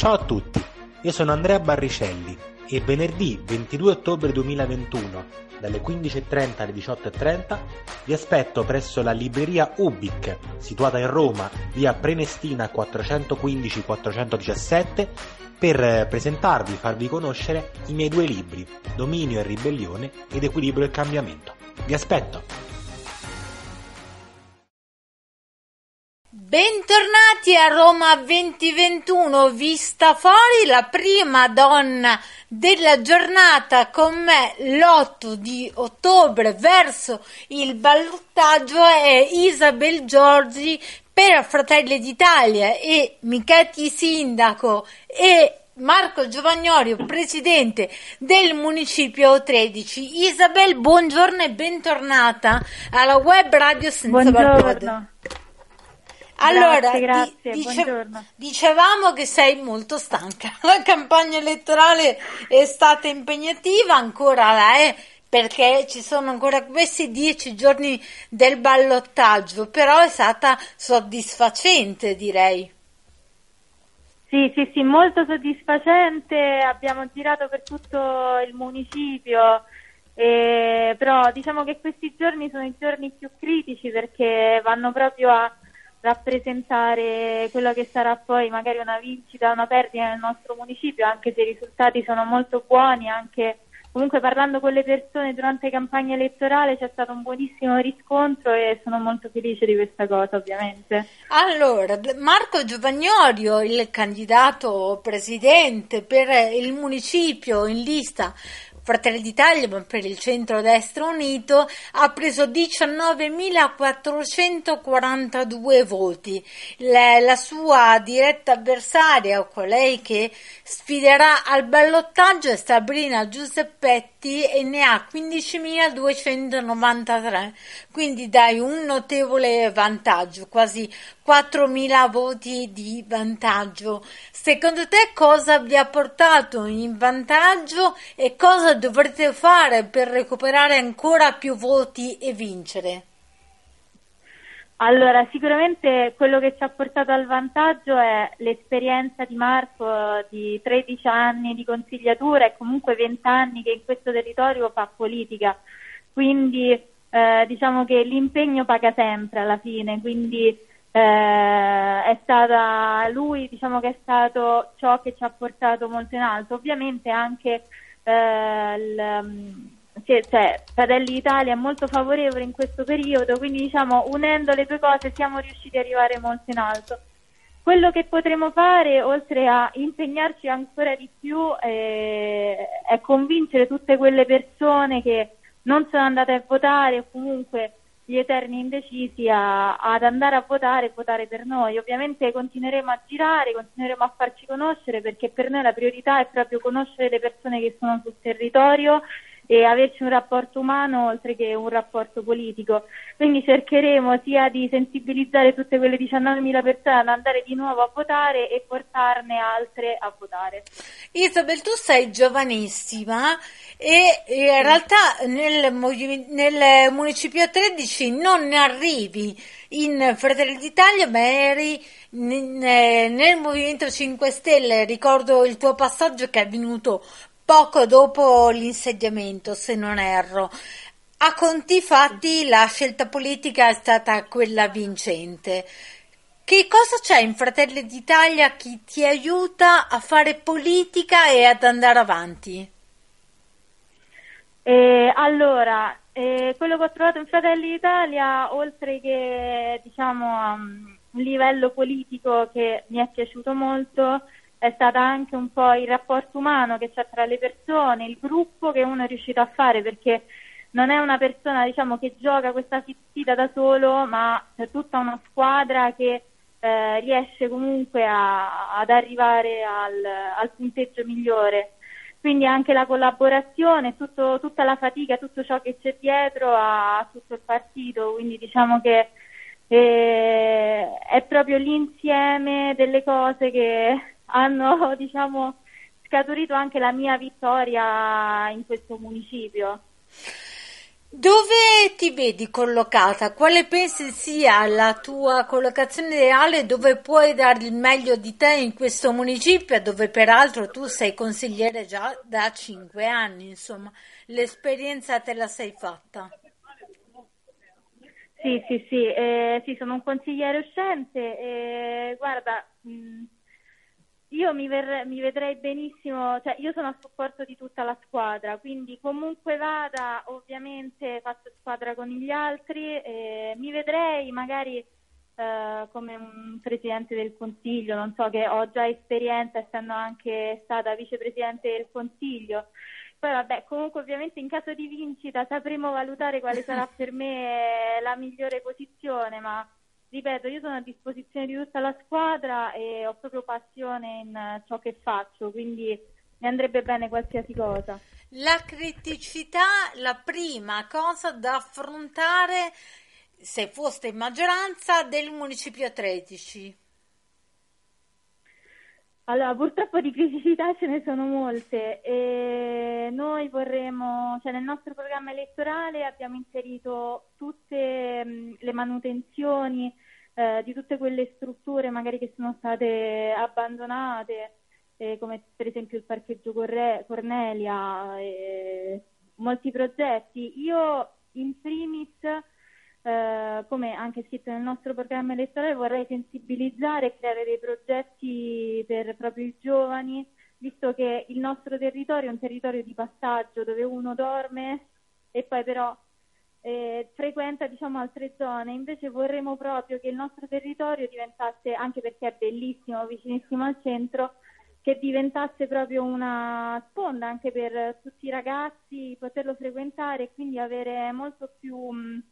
Ciao a tutti, io sono Andrea Barricelli e venerdì 22 ottobre 2021 dalle 15.30 alle 18.30 vi aspetto presso la libreria Ubic situata in Roma via Prenestina 415-417 per presentarvi e farvi conoscere i miei due libri Dominio e ribellione ed Equilibrio e cambiamento. Vi aspetto! Bentornati a Roma 2021, vista fuori la prima donna della giornata con me l'8 di ottobre verso il ballottaggio è Isabel Giorgi per Fratelli d'Italia e Michetti Sindaco e Marco Giovagnorio, presidente del municipio 13. Isabel, buongiorno e bentornata alla web radio senza Buongiorno. Allora, grazie, grazie. di- dice- dicevamo che sei molto stanca. La campagna elettorale è stata impegnativa, ancora la è, perché ci sono ancora questi dieci giorni del ballottaggio, però è stata soddisfacente, direi. Sì, sì, sì, molto soddisfacente. Abbiamo girato per tutto il municipio, eh, però diciamo che questi giorni sono i giorni più critici perché vanno proprio a rappresentare quello che sarà poi magari una vincita, una perdita nel nostro municipio, anche se i risultati sono molto buoni, anche comunque parlando con le persone durante campagna elettorale c'è stato un buonissimo riscontro e sono molto felice di questa cosa ovviamente. Allora, Marco Giovagnorio, il candidato presidente per il municipio in lista Fratelli d'Italia, ma per il centro-destra unito, ha preso 19.442 voti. La, la sua diretta avversaria, colei che sfiderà al ballottaggio, è Sabrina Giuseppetti e ne ha 15.293. Quindi dai un notevole vantaggio, quasi 4.000 voti di vantaggio. Secondo te cosa vi ha portato in vantaggio e cosa dovrete fare per recuperare ancora più voti e vincere? Allora, sicuramente quello che ci ha portato al vantaggio è l'esperienza di Marco di 13 anni di consigliatura e comunque 20 anni che in questo territorio fa politica. Quindi eh, diciamo che l'impegno paga sempre alla fine, quindi eh, è stata lui, diciamo che è stato ciò che ci ha portato molto in alto. Ovviamente anche eh, il, sì, cioè, Fratelli d'Italia è molto favorevole in questo periodo, quindi diciamo unendo le due cose siamo riusciti ad arrivare molto in alto. Quello che potremo fare, oltre a impegnarci ancora di più, eh, è convincere tutte quelle persone che non sono andate a votare o comunque gli eterni indecisi a- ad andare a votare e votare per noi. Ovviamente continueremo a girare, continueremo a farci conoscere perché per noi la priorità è proprio conoscere le persone che sono sul territorio e averci un rapporto umano oltre che un rapporto politico. Quindi cercheremo sia di sensibilizzare tutte quelle 19.000 persone ad andare di nuovo a votare e portarne altre a votare. Isabel, tu sei giovanissima e in realtà nel, nel municipio 13 non ne arrivi in Fratelli d'Italia, ma eri nel Movimento 5 Stelle. Ricordo il tuo passaggio che è avvenuto poco dopo l'insediamento, se non erro. A conti fatti la scelta politica è stata quella vincente. Che cosa c'è in Fratelli d'Italia che ti aiuta a fare politica e ad andare avanti? Eh, allora, eh, quello che ho trovato in Fratelli d'Italia, oltre che diciamo a un livello politico che mi è piaciuto molto, è stato anche un po' il rapporto umano che c'è tra le persone, il gruppo che uno è riuscito a fare, perché non è una persona diciamo che gioca questa sfida da solo, ma c'è tutta una squadra che eh, riesce comunque a, ad arrivare al, al, punteggio migliore. Quindi anche la collaborazione, tutto, tutta la fatica, tutto ciò che c'è dietro a tutto il partito, quindi diciamo che eh, è proprio l'insieme delle cose che hanno diciamo, scaturito anche la mia vittoria in questo municipio. Dove ti vedi collocata? Quale pensi sia la tua collocazione ideale dove puoi dare il meglio di te in questo municipio dove peraltro tu sei consigliere già da cinque anni, insomma, l'esperienza te la sei fatta? Sì, sì, sì, eh, sì sono un consigliere uscente e guarda, mh, mm, io mi, ver- mi, vedrei benissimo, cioè io sono a supporto di tutta la squadra, quindi comunque vada, ovviamente faccio squadra con gli altri, eh, mi vedrei magari eh, come un presidente del consiglio, non so che ho già esperienza essendo anche stata vicepresidente del consiglio. Poi vabbè, comunque ovviamente in caso di vincita sapremo valutare quale sarà per me la migliore posizione, ma ripeto, io sono a disposizione di tutta la squadra e ho proprio passione in ciò che faccio, quindi mi andrebbe bene qualsiasi cosa. La criticità, la prima cosa da affrontare se foste in maggioranza del municipio 13. Allora, purtroppo di criticità ce ne sono molte e noi vorremmo, cioè nel nostro programma elettorale abbiamo inserito tutte mh, le manutenzioni eh, di tutte quelle strutture magari che sono state abbandonate, eh, come per esempio il parcheggio Corre- Cornelia, e molti progetti. Io in primis eh, come anche scritto nel nostro programma elettorale, vorrei sensibilizzare e creare dei progetti per proprio i giovani, visto che il nostro territorio è un territorio di passaggio dove uno dorme e poi però eh, frequenta diciamo, altre zone. Invece vorremmo proprio che il nostro territorio diventasse, anche perché è bellissimo, vicinissimo al centro, che diventasse proprio una sponda anche per tutti i ragazzi, poterlo frequentare e quindi avere molto più mh,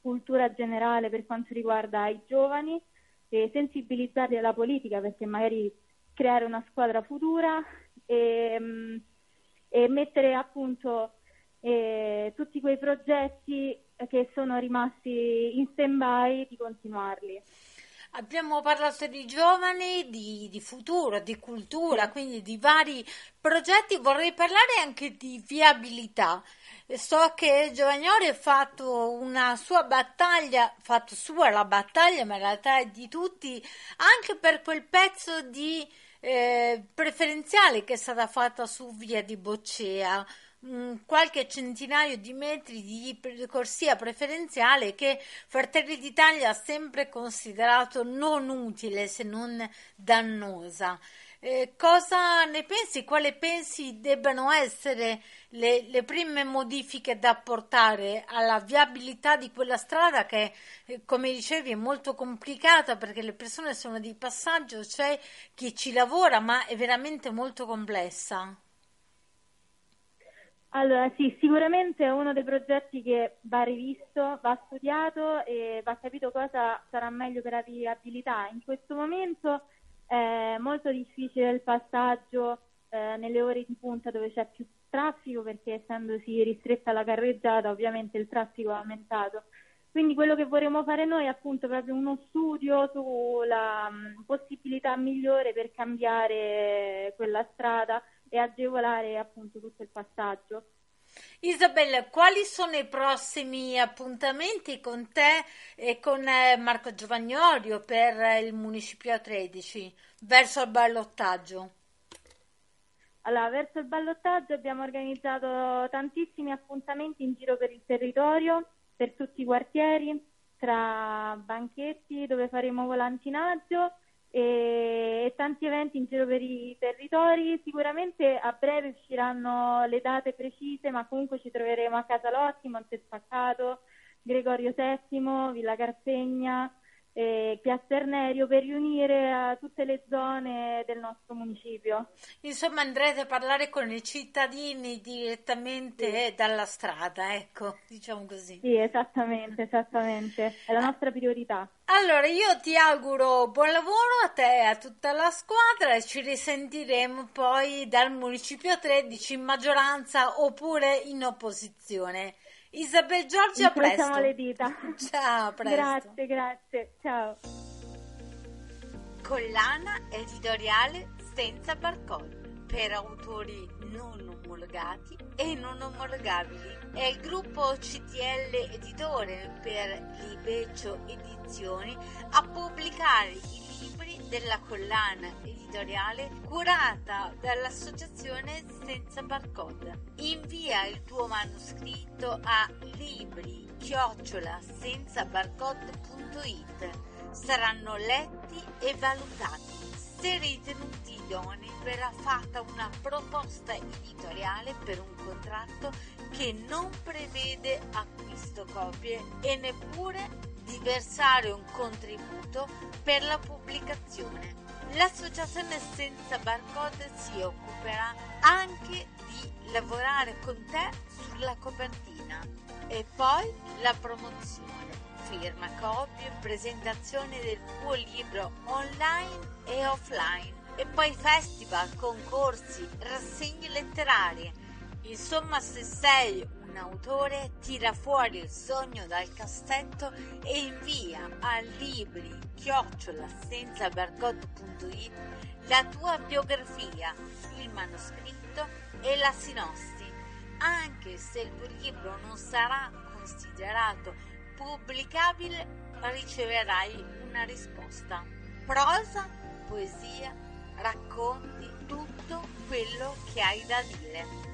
cultura generale per quanto riguarda i giovani e sensibilizzarli alla politica perché magari creare una squadra futura e, mm, e mettere appunto eh, tutti quei progetti che sono rimasti in stand-by di continuarli. Abbiamo parlato di giovani, di, di, futuro, di cultura, quindi di vari progetti. Vorrei parlare anche di viabilità. So che Giovagnoli ha fatto una sua battaglia, fatto sua la battaglia, ma in realtà è di tutti, anche per quel pezzo di eh, preferenziale che è stata fatta su via di Boccea qualche centinaio di metri di corsia preferenziale che Fratelli d'Italia ha sempre considerato non utile se non dannosa. Eh, cosa ne pensi? Quale pensi debbano essere le, le, prime modifiche da apportare alla viabilità di quella strada che, eh, come dicevi, è molto complicata perché le persone sono di passaggio, c'è chi ci lavora, ma è veramente molto complessa? Allora sì, sicuramente è uno dei progetti che va rivisto, va studiato e va capito cosa sarà meglio per la viabilità. In questo momento è molto difficile il passaggio eh, nelle ore di punta dove c'è più traffico perché essendosi ristretta la carreggiata ovviamente il traffico è aumentato. Quindi quello che vorremmo fare noi è appunto proprio uno studio sulla mm, possibilità migliore per cambiare quella strada e agevolare appunto tutto il passaggio. Isabella, quali sono i prossimi appuntamenti con te e con eh, Marco Giovagnorio per il Municipio 13 verso il ballottaggio? Allora, verso il ballottaggio abbiamo organizzato tantissimi appuntamenti in giro per il territorio, per tutti i quartieri, tra banchetti dove faremo volantinaggio e, tanti eventi in giro per i territori. Sicuramente a breve usciranno le date precise, ma comunque ci troveremo a Casalotti, Monte Spaccato, Gregorio VII, Villa Carpegna, e Piazza Ernerio per riunire a tutte le zone del nostro municipio. Insomma, andrete a parlare con i cittadini direttamente sì. dalla strada, ecco, diciamo così. Sì, esattamente, esattamente, è la nostra priorità. Allora, io ti auguro buon lavoro a te e a tutta la squadra e ci risentiremo poi dal Municipio 13 in maggioranza oppure in opposizione. Isabel Giorgio, a presto. le dita. Ciao, presto. Grazie, grazie. Ciao. Collana editoriale senza barcode per autori non omologati e non omologabili. È il gruppo CTL Editore per Libeccio Edizioni a pubblicare i libri della collana editoriale curata dall'associazione Senza Barcode. Invia il tuo manoscritto a libri chiocciola senza Saranno letti e valutati. Se ritenuti idonei verrà fatta una proposta editoriale per un contratto che non prevede acquisto copie e neppure di versare un contributo per la pubblicazione. L'associazione senza barcode si occuperà anche di lavorare con te sulla copertina e poi la promozione, firma copie, presentazione del tuo libro online e offline e poi festival, concorsi, rassegne letterarie. Insomma, se sei un autore tira fuori il sogno dal cassetto e invia a libri chiocciola senza barcode.it la tua biografia, il manoscritto e la sinossi, anche se il tuo libro non sarà considerato pubblicabile, riceverai una risposta. Prosa, poesia, racconti tutto quello che hai da dire.